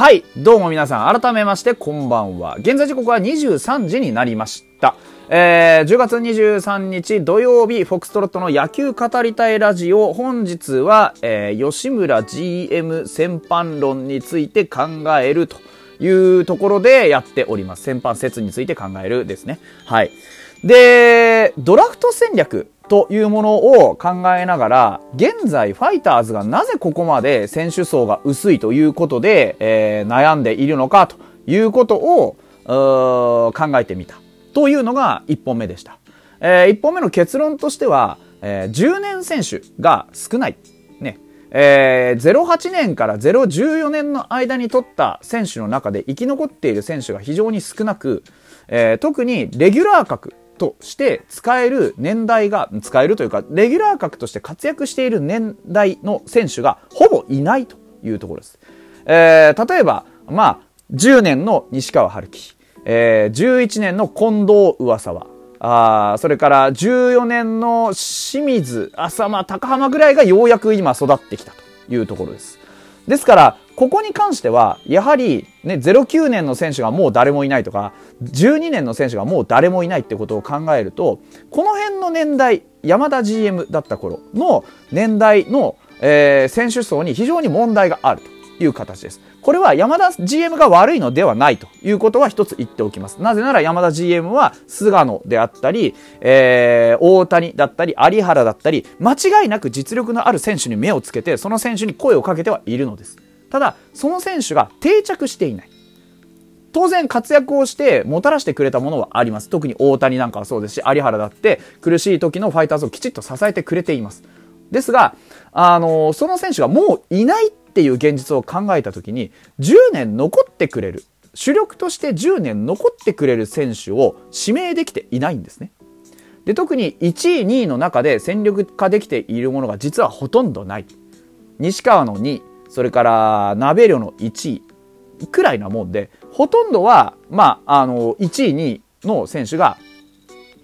はい、どうも皆さん、改めましてこんばんは。現在時刻は23時になりました。えー、10月23日土曜日、フォックストロットの野球語りたいラジオ。本日は、えー、吉村 GM 戦犯論について考えるというところでやっております。戦犯説について考えるですね。はい。で、ドラフト戦略というものを考えながら、現在ファイターズがなぜここまで選手層が薄いということで、えー、悩んでいるのかということを考えてみたというのが1本目でした。えー、1本目の結論としては、えー、10年選手が少ない。ね。えー、08年から014年の間に取った選手の中で生き残っている選手が非常に少なく、えー、特にレギュラー格として使える年代が、使えるというか、レギュラー格として活躍している年代の選手がほぼいないというところです。えー、例えば、まあ、10年の西川春樹、えー、11年の近藤上沢、あそれから14年の清水、浅間、高浜ぐらいがようやく今育ってきたというところです。ですから、ここに関しては、やはり、ね、09年の選手がもう誰もいないとか、12年の選手がもう誰もいないってことを考えると、この辺の年代、山田 GM だった頃の年代の、えー、選手層に非常に問題があると。いう形です。これは山田 GM が悪いのではないということは一つ言っておきます。なぜなら山田 GM は菅野であったり、えー、大谷だったり、有原だったり、間違いなく実力のある選手に目をつけて、その選手に声をかけてはいるのです。ただ、その選手が定着していない。当然活躍をしてもたらしてくれたものはあります。特に大谷なんかはそうですし、有原だって苦しい時のファイターズをきちっと支えてくれています。ですが、あの、その選手がもういないっていう現実を考えた時に、10年残ってくれる。主力として10年残ってくれる選手を指名できていないんですね。で、特に1位、2位の中で戦力化できているものが実はほとんどない。西川の2位、それから鍋量の1位くらいなもんで、ほとんどは、まあ、あの、1位、2位の選手が、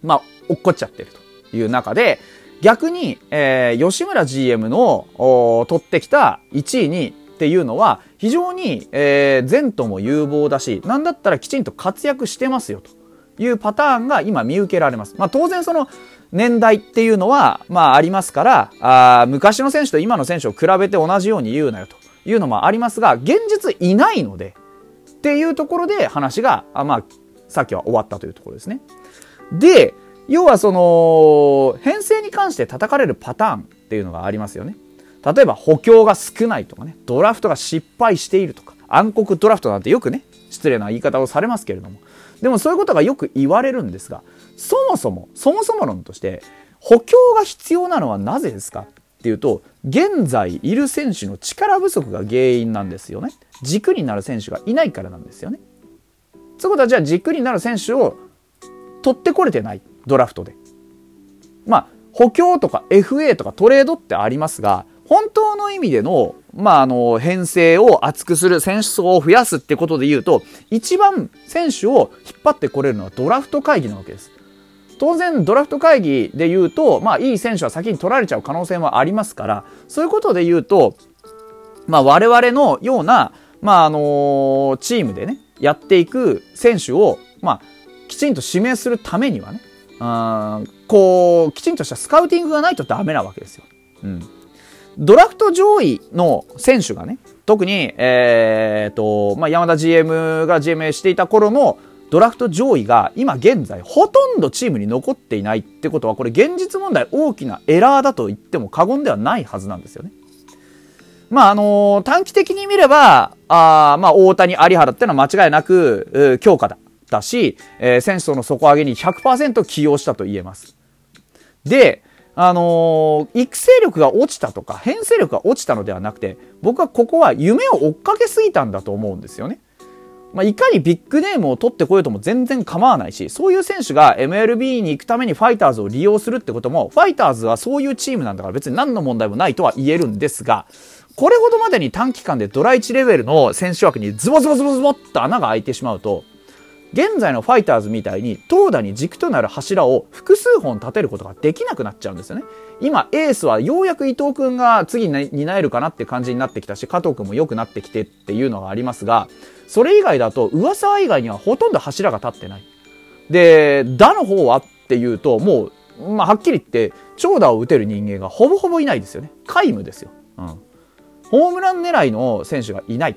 まあ、落っこっちゃってるという中で、逆に、えー、吉村 GM の取ってきた1位、2位っていうのは、非常に、えー、前途も有望だし、なんだったらきちんと活躍してますよというパターンが今見受けられます。まあ、当然その、年代っていうのは、まあありますから、あ昔の選手と今の選手を比べて同じように言うなよというのもありますが、現実いないので、っていうところで話が、あまあ、さっきは終わったというところですね。で、要はその、編成に関して叩かれるパターンっていうのがありますよね。例えば補強が少ないとかね、ドラフトが失敗しているとか、暗黒ドラフトなんてよくね、失礼な言い方をされますけれども。でもそういうことがよく言われるんですが、そもそも、そもそも論として、補強が必要なのはなぜですかっていうと、現在いる選手の力不足が原因なんですよね。軸になる選手がいないからなんですよね。そういうことはじゃあ軸になる選手を取ってこれてない。ドラフトで。まあ、補強とか FA とかトレードってありますが、本当の意味での、まあ、あの、編成を厚くする、選手層を増やすってことで言うと、一番選手を引っ張ってこれるのはドラフト会議なわけです。当然ドラフト会議で言うと、まあいい選手は先に取られちゃう可能性もありますから、そういうことで言うと、まあ我々のような、まああのチームでね、やっていく選手を、まあきちんと指名するためにはね、うんこう、きちんとしたスカウティングがないとダメなわけですよ。うん。ドラフト上位の選手がね、特に、えー、と、まあ、山田 GM が GMA していた頃のドラフト上位が今現在ほとんどチームに残っていないってことはこれ現実問題大きなエラーだと言っても過言ではないはずなんですよね。まああのー、短期的に見れば、あまあ大谷、有原っていうのは間違いなく、強化だたし、えー、選手層の底上げに100%起用したと言えます。で、あのー、育成力が落ちたとか編成力が落ちたのではなくて僕はここは夢を追っかけすぎたんだと思うんですよね。まあ、いかにビッグネームを取ってこようとも全然構わないし、そういう選手が MLB に行くためにファイターズを利用するってことも、ファイターズはそういうチームなんだから別に何の問題もないとは言えるんですが、これほどまでに短期間でドラ1レベルの選手枠にズボズボズボズボっと穴が開いてしまうと、現在のファイターズみたいに投打に軸となる柱を複数本立てることができなくなっちゃうんですよね。今、エースはようやく伊藤君が次に担えるかなって感じになってきたし、加藤君も良くなってきてっていうのがありますが、それ以外だと噂以外にはほとんど柱が立ってない。で、打の方はっていうと、もう、まあ、はっきり言って、長打を打てる人間がほぼほぼいないですよね。皆無ですよ。うん。ホームラン狙いの選手がいない。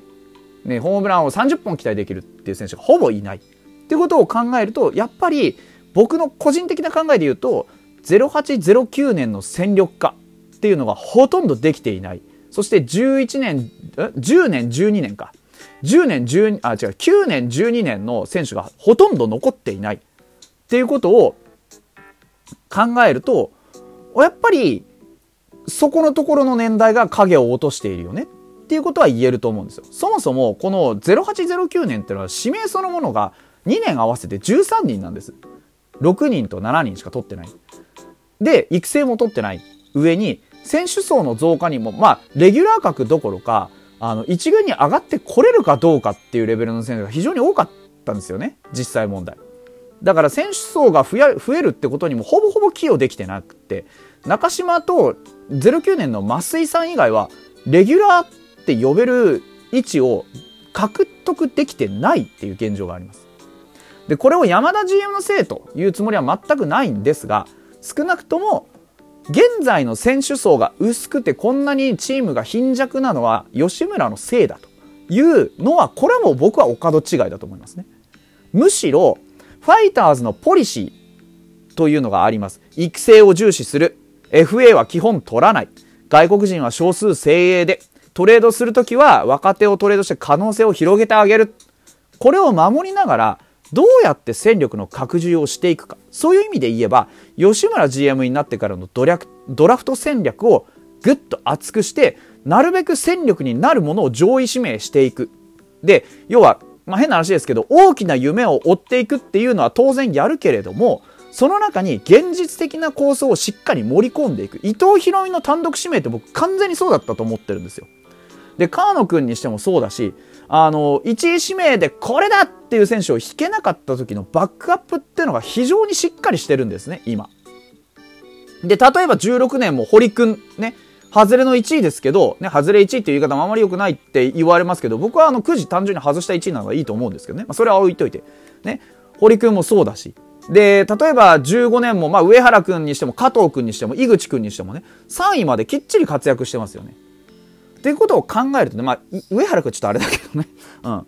ね、ホームランを30本期待できるっていう選手がほぼいない。ってことを考えると、やっぱり僕の個人的な考えで言うと、0809年の戦力化っていうのがほとんどできていない。そして11年、10年、12年か。10年、12、あ、違う、9年、12年の選手がほとんど残っていない。っていうことを考えると、やっぱり、そこのところの年代が影を落としているよねっていうことは言えると思うんですよ。そもそもこの0809年っていうのは指名そのものが2年合わせて13人なんです。6人と7人しか取ってない。で、育成も取ってない上に、選手層の増加にも、まあ、レギュラー格どころか、あの、一軍に上がってこれるかどうかっていうレベルの選手が非常に多かったんですよね。実際問題。だから選手層が増えるってことにもほぼほぼ寄与できてなくて、中島と09年の増井さん以外は、レギュラーって呼べる位置を獲得できてないっていう現状があります。で、これを山田 GM のせいというつもりは全くないんですが、少なくとも現在の選手層が薄くてこんなにチームが貧弱なのは吉村のせいだというのはこれはもう僕はお門違いだと思いますね。むしろファイターズのポリシーというのがあります。育成を重視する。FA は基本取らない。外国人は少数精鋭で。トレードするときは若手をトレードして可能性を広げてあげる。これを守りながらどうやって戦力の拡充をしていくか。そういう意味で言えば、吉村 GM になってからのドラドラフト戦略をぐっと厚くして、なるべく戦力になるものを上位指名していく。で、要は、まあ、変な話ですけど、大きな夢を追っていくっていうのは当然やるけれども、その中に現実的な構想をしっかり盛り込んでいく。伊藤博美の単独指名って僕完全にそうだったと思ってるんですよ。で、川野くんにしてもそうだし、あの、1位指名でこれだっていう選手を引けなかった時のバックアップっていうのが非常にしっかりしてるんですね、今。で、例えば16年も堀くん、ね、外れの1位ですけど、ね、外れ1位っていう言い方もあまり良くないって言われますけど、僕はあの9時単純に外した1位なのがいいと思うんですけどね。まあ、それは置いといて。ね、堀くんもそうだし。で、例えば15年も、まあ、上原くんにしても、加藤くんにしても、井口くんにしてもね、3位まできっちり活躍してますよね。っていうことを考えるとね、まあ、上原君ちょっとあれだけどね。うん。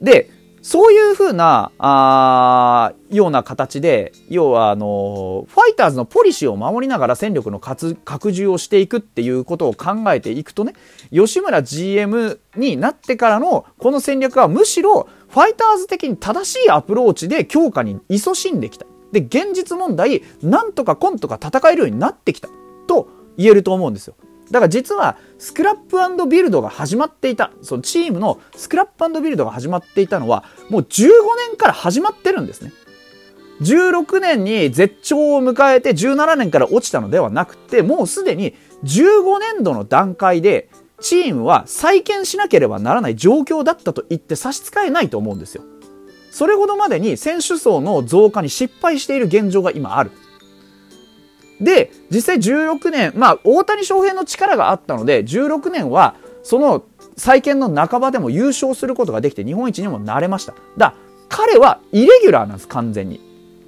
で、そういうふうな、あような形で、要は、あのファイターズのポリシーを守りながら戦力の拡充をしていくっていうことを考えていくとね、吉村 GM になってからのこの戦略はむしろ、ファイターズ的に正しいアプローチで強化に勤しんできた。で、現実問題、なんとかコンとか戦えるようになってきた。と言えると思うんですよ。だから実は、スクラップビルドが始まっていた、そのチームのスクラップビルドが始まっていたのは、もう15年から始まってるんですね。16年に絶頂を迎えて17年から落ちたのではなくて、もうすでに15年度の段階で、チームは再建しなければならない状況だったと言って差し支えないと思うんですよ。それほどまでに選手層の増加に失敗している現状が今ある。で、実際16年、まあ、大谷翔平の力があったので、16年は、その再建の半ばでも優勝することができて、日本一にもなれました。だ彼はイレギュラーなんです、完全に。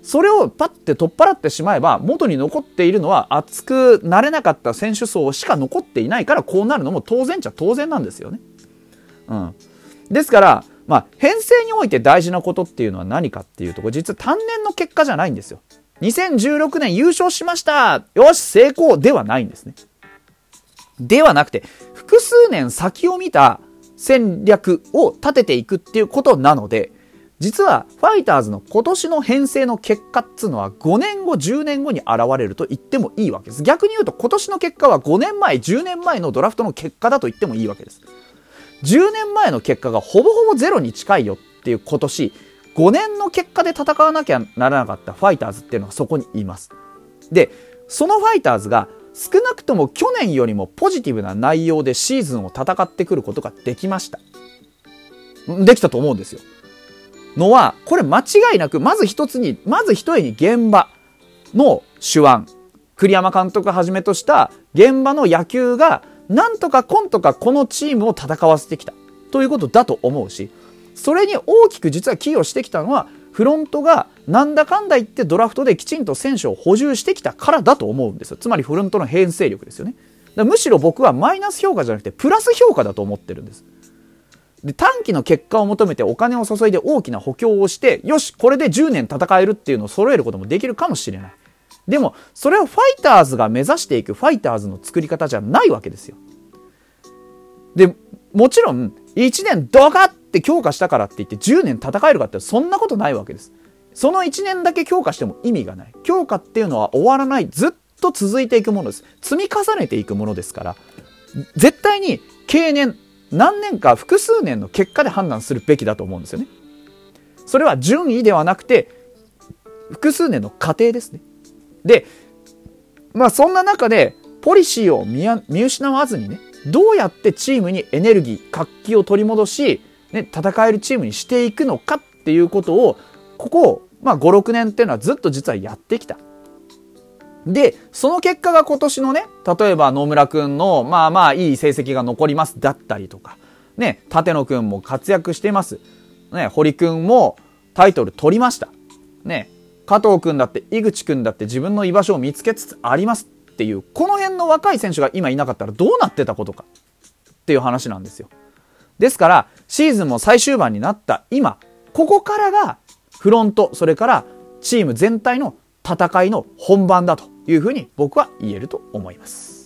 それをパッて取っ払ってしまえば、元に残っているのは熱くなれなかった選手層しか残っていないから、こうなるのも当然っちゃ当然なんですよね。うん。ですから、まあ、編成において大事なことっていうのは何かっていうと、これ実は単年の結果じゃないんですよ。2016年優勝しましたよし成功ではないんですね。ではなくて、複数年先を見た戦略を立てていくっていうことなので、実はファイターズの今年の編成の結果っつうのは5年後、10年後に現れると言ってもいいわけです。逆に言うと今年の結果は5年前、10年前のドラフトの結果だと言ってもいいわけです。10年前の結果がほぼほぼゼロに近いよっていう今年、5年の結果で戦わなきゃならなかったファイターズっていうのがそこにいます。で、そのファイターズが少なくとも去年よりもポジティブな内容でシーズンを戦ってくることができました。できたと思うんですよ。のは、これ間違いなく、まず一つに、まず一重に現場の手腕。栗山監督はじめとした現場の野球が、なんとか今とかこのチームを戦わせてきた。ということだと思うし、それに大きく実は寄与してきたのは、フロントがなんだかんだ言ってドラフトできちんと選手を補充してきたからだと思うんですよ。つまりフロントの編成力ですよね。むしろ僕はマイナス評価じゃなくてプラス評価だと思ってるんです。で短期の結果を求めてお金を注いで大きな補強をしてよしこれで10年戦えるっていうのを揃えることもできるかもしれないでもそれはファイターズが目指していくファイターズの作り方じゃないわけですよでもちろん1年ドカッって強化したからって言って10年戦えるかってそんなことないわけです。その1年だけ強化しても意味がない。強化っていうのは終わらない。ずっと続いていくものです。積み重ねていくものですから絶対に経年何年か複数年の結果で判断するべきだと思うんですよね。それは順位ではなくて複数年の過程ですね。でまあそんな中でポリシーを見失わずにねどうやってチームにエネルギー活気を取り戻し、ね、戦えるチームにしていくのかっていうことをここ、まあ、56年っていうのはずっと実はやってきた。で、その結果が今年のね、例えば野村くんの、まあまあいい成績が残りますだったりとか、ね、立野くんも活躍してます。ね、堀くんもタイトル取りました。ね、加藤くんだって井口くんだって自分の居場所を見つけつつありますっていう、この辺の若い選手が今いなかったらどうなってたことかっていう話なんですよ。ですから、シーズンも最終盤になった今、ここからがフロント、それからチーム全体の戦いの本番だというふうに僕は言えると思います。